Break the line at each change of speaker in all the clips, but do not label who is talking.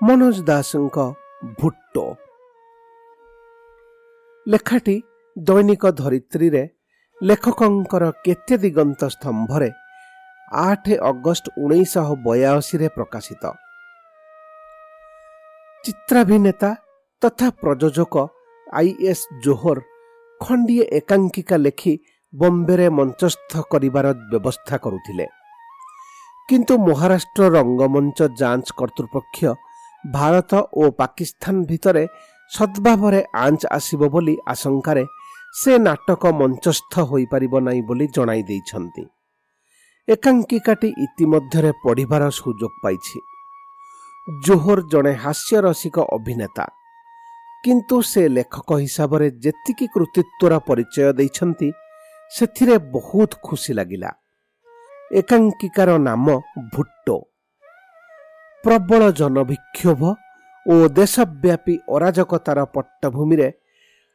ମନୋଜ ଦାସଙ୍କ ଭୁଟ୍ଟୋ। ଲେଖାଟି ଦୈନିକ ଧରିତ୍ରୀରେ ଲେଖକଙ୍କର କେତେ ଦିଗନ୍ତ ସ୍ତମ୍ଭରେ ଆଠ ଅଗଷ୍ଟ ଉଣେଇଶହ ବୟାଅଶୀରେ ପ୍ରକାଶିତ। ଚିତ୍ରାଭିନେତା ତଥା ପ୍ରଯୋଜକ ଆଇ ଏସ୍ ଜୋହର ଖଣ୍ଡିଏ ଏକାଙ୍କିକା ଲେଖି ବମ୍ବେରେ ମଞ୍ଚସ୍ଥ କରିବାର ବ୍ୟବସ୍ଥା କରୁଥିଲେ। କିନ୍ତୁ ମହାରାଷ୍ଟ୍ର ରଙ୍ଗମଞ୍ଚ ଯାଞ୍ଚ କର୍ତ୍ତୃପକ୍ଷ ଭାରତ ଓ ପାକିସ୍ତାନ ଭିତରେ ସଦ୍ଭାବରେ ଆଞ୍ଚ ଆସିବ ବୋଲି ଆଶଙ୍କାରେ ସେ ନାଟକ ମଞ୍ଚସ୍ଥ ହୋଇପାରିବ ନାହିଁ ବୋଲି ଜଣାଇ ଦେଇଛନ୍ତି ଏକାଙ୍କିକାଟି ଇତିମଧ୍ୟରେ ପଢ଼ିବାର ସୁଯୋଗ ପାଇଛି ଜୋହର ଜଣେ ହାସ୍ୟରସିକ ଅଭିନେତା କିନ୍ତୁ ସେ ଲେଖକ ହିସାବରେ ଯେତିକି କୃତିତ୍ୱର ପରିଚୟ ଦେଇଛନ୍ତି ସେଥିରେ ବହୁତ ଖୁସି ଲାଗିଲା ଏକାଙ୍କିକାର ନାମ ଭୁଟ୍ଟୋ ପ୍ରବଳ ଜନବିକ୍ଷୋଭ ଓ ଦେଶବ୍ୟାପୀ ଅରାଜକତାର ପଟ୍ଟଭୂମିରେ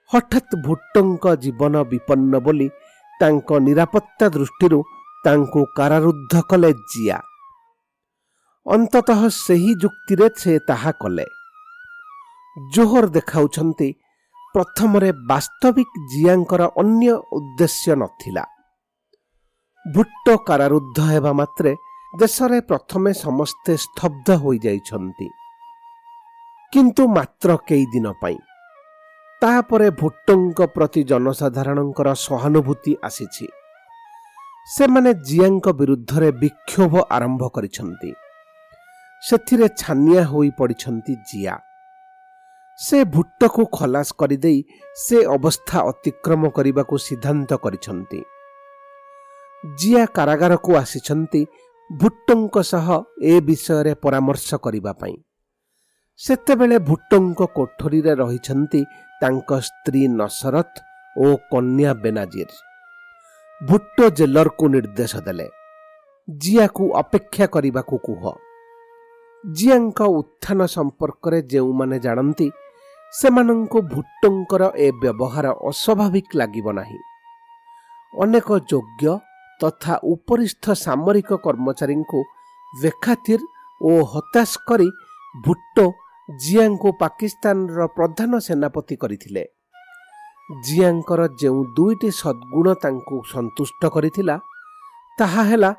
ହଠାତ୍ ଭୁଟ୍ଟୋଙ୍କ ଜୀବନ ବିପନ୍ନ ବୋଲି ତାଙ୍କ ନିରାପତ୍ତା ଦୃଷ୍ଟିରୁ ତାଙ୍କୁ କାରାରୁଦ୍ଧ କଲେ ଜିଆ ଅନ୍ତତଃ ସେହି ଯୁକ୍ତିରେ ସେ ତାହା କଲେ। ଜୋହର ଦେଖାଉଛନ୍ତି ପ୍ରଥମରେ ବାସ୍ତବିକ ଜିଆଙ୍କର ଅନ୍ୟ ଉଦ୍ଦେଶ୍ୟ ନଥିଲା। ଭୁଟ୍ଟ କାରାରୁଦ୍ଧ ହେବା ମାତ୍ରେ ଦେଶରେ ପ୍ରଥମେ ସମସ୍ତେ ସ୍ତବ୍ଧ ହୋଇଯାଇଛନ୍ତି। କିନ୍ତୁ ମାତ୍ର କେଇ ଦିନ ପାଇଁ। ତାପରେ ଭୁଟ୍ଟଙ୍କ ପ୍ରତି ଜନସାଧାରଣଙ୍କର ସହାନୁଭୂତି ଆସିଛି। ସେମାନେ ଜିଆଙ୍କ ବିରୁଦ୍ଧରେ ବିକ୍ଷୋଭ ଆରମ୍ଭ କରିଛନ୍ତି। ସେଥିରେ ଛାନିଆ ହୋଇ ପଡ଼ିଛନ୍ତି ଜିଆ। ସେ ଭୁଟ୍ଟକୁ ଖଲାସ କରିଦେଇ ସେ ଅବସ୍ଥା ଅତିକ୍ରମ କରିବାକୁ ସିଦ୍ଧାନ୍ତ କରିଛନ୍ତି। ଜିଆ କାରାଗାରକୁ ଆସିଛନ୍ତି ଭୁଟ୍ଟଙ୍କ ସହ ଏ ବିଷୟରେ ପରାମର୍ଶ କରିବା ପାଇଁ। ସେତେବେଳେ ଭୁଟ୍ଟଙ୍କ କୋଠରୀରେ ରହିଛନ୍ତି ତାଙ୍କ ସ୍ତ୍ରୀ ନସରତ ଓ କନ୍ୟା ବେନାଜିର। ଭୁଟ୍ଟ ଜେଲରକୁ ନିର୍ଦ୍ଦେଶ ଦେଲେ ଜିଆକୁ ଅପେକ୍ଷା କରିବାକୁ କୁହ। ଜିଆଙ୍କ ଉତ୍ଥାନ ସମ୍ପର୍କରେ ଯେଉଁମାନେ ଜାଣନ୍ତି ସେମାନଙ୍କୁ ଭୁଟ୍ଟଙ୍କର ଏ ବ୍ୟବହାର ଅସ୍ୱାଭାବିକ ଲାଗିବ ନାହିଁ। ଅନେକ ଯୋଗ୍ୟ ତଥା ଉପରିସ୍ଥ ସାମରିକ କର୍ମଚାରୀଙ୍କୁ ବେଖାତିର ଓ ହତାଶ କରି ଭୁଟ୍ଟୋ ଜିଆଙ୍କୁ ପାକିସ୍ତାନର ପ୍ରଧାନ ସେନାପତି କରିଥିଲେ। ଜିଆଙ୍କର ଯେଉଁ ଦୁଇଟି ସଦ୍ଗୁଣ ତାଙ୍କୁ ସନ୍ତୁଷ୍ଟ କରିଥିଲା ତାହା ହେଲା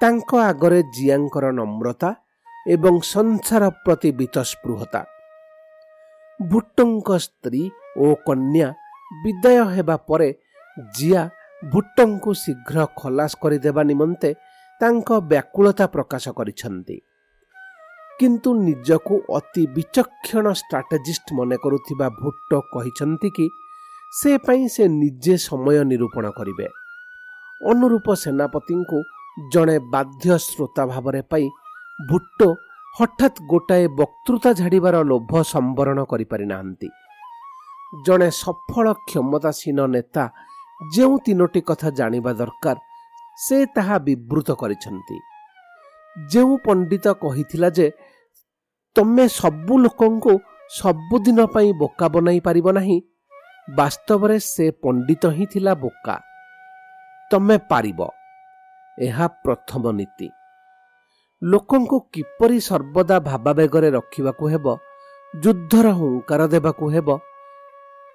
ତାଙ୍କ ଆଗରେ ଜିଆଙ୍କର ନମ୍ରତା ଏବଂ ସଂସାର ପ୍ରତି ବିତସ୍ପୃହତା। ଭୁଟ୍ଟଙ୍କ ସ୍ତ୍ରୀ ଓ କନ୍ୟା ବିଦାୟ ହେବା ପରେ ଜିଆ ଭୁଟ୍ଟଙ୍କୁ ଶୀଘ୍ର ଖଲାସ କରିଦେବା ନିମନ୍ତେ ତାଙ୍କ ବ୍ୟାକୁଳତା ପ୍ରକାଶ କରିଛନ୍ତି। କିନ୍ତୁ ନିଜକୁ ଅତି ବିଚକ୍ଷଣ ଷ୍ଟ୍ରାଟେଜିଷ୍ଟ ମନେ କରୁଥିବା ଭୁଟ୍ଟ କହିଛନ୍ତି କି ସେ ପାଇଁ ସେ ନିଜେ ସମୟ ନିରୂପଣ କରିବେ। ଅନୁରୂପ ସେନାପତିଙ୍କୁ ଜଣେ ବାଧ୍ୟ ଶ୍ରୋତା ଭାବରେ ପାଇ ଭୁଟ୍ଟ ହଠାତ୍ ଗୋଟାଏ ବକ୍ତୃତା ଝାଡ଼ିବାର ଲୋଭ ସମ୍ବରଣ କରିପାରିନାହାନ୍ତି। ଜଣେ ସଫଳ କ୍ଷମତାସୀନ ନେତା ଯେଉଁ ତିନୋଟି କଥା ଜାଣିବା ଦରକାର ସେ ତାହା ବିବୃତ କରିଛନ୍ତି। ଯେଉଁ ପଣ୍ଡିତ କହିଥିଲା ଯେ ତମେ ସବୁ ଲୋକଙ୍କୁ ସବୁଦିନ ପାଇଁ ବୋକା ବନାଇ ପାରିବ ନାହିଁ ବାସ୍ତବରେ ସେ ପଣ୍ଡିତ ହିଁ ଥିଲା ବୋକା। ତମେ ପାରିବ। ଏହା ପ୍ରଥମ ନୀତି। ଲୋକଙ୍କୁ କିପରି ସର୍ବଦା ଭାବାବେଗରେ ରଖିବାକୁ ହେବ ଯୁଦ୍ଧର ହୁଙ୍କାର ଦେବାକୁ ହେବ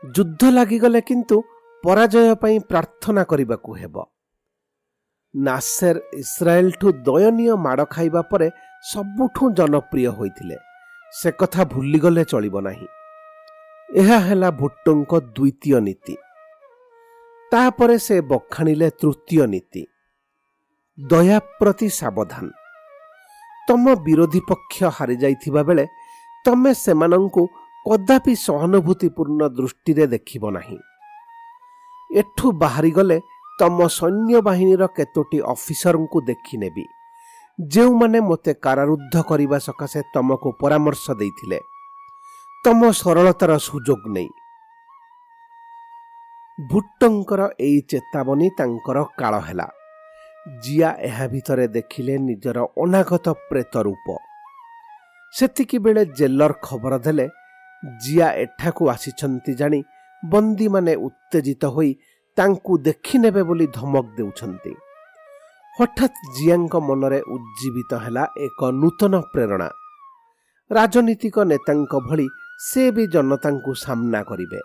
ଯୁଦ୍ଧ ଲାଗିଗଲେ କିନ୍ତୁ ପରାଜୟ ପାଇଁ ପ୍ରାର୍ଥନା କରିବାକୁ ହେବ। ନାସେର ଇସ୍ରାଏଲଠୁ ଦୟନୀୟ ମାଡ଼ ଖାଇବା ପରେ ସବୁଠୁ ଜନପ୍ରିୟ ହୋଇଥିଲେ। ସେ କଥା ଭୁଲିଗଲେ ଚଳିବ ନାହିଁ। ଏହା ହେଲା ଭୁଟ୍ଟୋଙ୍କ ଦ୍ୱିତୀୟ ନୀତି। ତାପରେ ସେ ବଖାଣିଲେ ତୃତୀୟ ନୀତି। ଦୟା ପ୍ରତି ସାବଧାନ। ତମ ବିରୋଧୀ ପକ୍ଷ ହାରିଯାଇଥିବା ବେଳେ ତମେ ସେମାନଙ୍କୁ କଦାପି ସହାନୁଭୂତିପୂର୍ଣ୍ଣ ଦୃଷ୍ଟିରେ ଦେଖିବ ନାହିଁ। ଏଠୁ ବାହାରିଗଲେ ତମ ସୈନ୍ୟବାହିନୀର କେତୋଟି ଅଫିସରଙ୍କୁ ଦେଖିନେବି। ଯେଉଁମାନେ ମୋତେ କାରାରୁଦ୍ଧ କରିବା ସକାଶେ ତମକୁ ପରାମର୍ଶ ଦେଇଥିଲେ। ତମ ସରଳତାର ସୁଯୋଗ ନେଇ। ଭୁଟ୍ଟଙ୍କର ଏଇ ଚେତାବନୀ ତାଙ୍କର କାଳ ହେଲା। ଜିଆ ଏହା ଭିତରେ ଦେଖିଲେ ନିଜର ଅନାଗତ ପ୍ରେତ ରୂପ। ସେତିକିବେଳେ ଜେଲର ଖବର ଦେଲେ ଜିଆ ଏଠାକୁ ଆସିଛନ୍ତି ଜାଣି ବନ୍ଦୀମାନେ ଉତ୍ତେଜିତ ହୋଇ ତାଙ୍କୁ ଦେଖିନେବେ ବୋଲି ଧମକ ଦେଉଛନ୍ତି। ହଠାତ୍ ଜିଆଙ୍କ ମନରେ ଉଜ୍ଜୀବିତ ହେଲା ଏକ ନୂତନ ପ୍ରେରଣା। ରାଜନୀତିକ ନେତାଙ୍କ ଭଳି ସେ ବି ଜନତାଙ୍କୁ ସାମ୍ନା କରିବେ।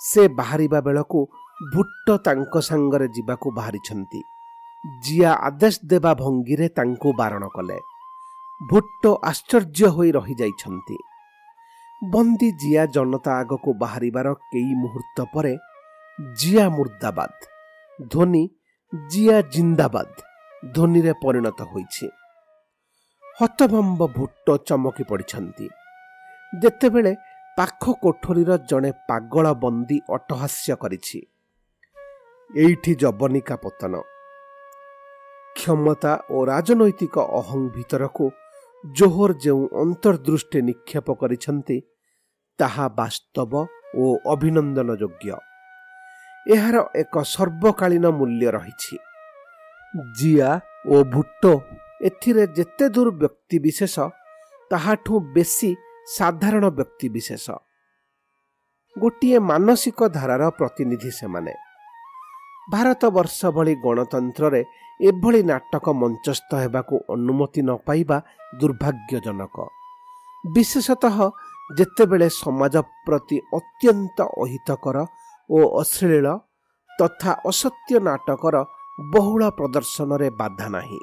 ସେ ବାହାରିବା ବେଳକୁ ଭୁଟ୍ଟ ତାଙ୍କ ସାଙ୍ଗରେ ଯିବାକୁ ବାହାରିଛନ୍ତି। ଜିଆ ଆଦେଶ ଦେବା ଭଙ୍ଗୀରେ ତାଙ୍କୁ ବାରଣ କଲେ। ଭୁଟ୍ଟ ଆଶ୍ଚର୍ଯ୍ୟ ହୋଇ ରହିଯାଇଛନ୍ତି। ବନ୍ଦୀ ଜିଆ ଜନତା ଆଗକୁ ବାହାରିବାର କେଇ ମୁହୂର୍ତ୍ତ ପରେ ଜିଆ ମୁର୍ଦ୍ଦାବାଦ ଧ୍ୱନି ଜିଆ ଜିନ୍ଦାବାଦ ଧ୍ୱନିରେ ପରିଣତ ହୋଇଛି ହତଭମ୍ବ ଭୁଟ୍ଟ ଚମକି ପଡ଼ିଛନ୍ତି ଯେତେବେଳେ ପାଖ କୋଠରୀର ଜଣେ ପାଗଳ ବନ୍ଦୀ ଅଟହାସ୍ୟ କରିଛି ଏଇଠି ଜବନିକା ପତନ କ୍ଷମତା ଓ ରାଜନୈତିକ ଅହଂ ଭିତରକୁ ଜୋହର ଯେଉଁ ଅନ୍ତର୍ଦୃଷ୍ଟି ନିକ୍ଷେପ କରିଛନ୍ତି ତାହା ବାସ୍ତବ ଓ ଅଭିନନ୍ଦନ ଯୋଗ୍ୟ ଏହାର ଏକ ସର୍ବକାଳୀନ ମୂଲ୍ୟ ରହିଛି। ଜିଆ ଓ ଭୁଟ୍ଟୋ ଏଥିରେ ଯେତେ ଦୂର ବ୍ୟକ୍ତିବିଶେଷ ତାହାଠୁ ବେଶୀ ସାଧାରଣ ବ୍ୟକ୍ତିବିଶେଷ ଗୋଟିଏ ମାନସିକ ଧାରାର ପ୍ରତିନିଧି ସେମାନେ। ଭାରତବର୍ଷ ଭଳି ଗଣତନ୍ତ୍ରରେ ଏଭଳି ନାଟକ ମଞ୍ଚସ୍ଥ ହେବାକୁ ଅନୁମତି ନ ପାଇବା ଦୁର୍ଭାଗ୍ୟଜନକ। ବିଶେଷତଃ ଯେତେବେଳେ ସମାଜ ପ୍ରତି ଅତ୍ୟନ୍ତ ଅହିତକର ଓ ଅଶ୍ଳୀଳ ତଥା ଅସତ୍ୟ ନାଟକର ବହୁଳ ପ୍ରଦର୍ଶନରେ ବାଧା ନାହିଁ।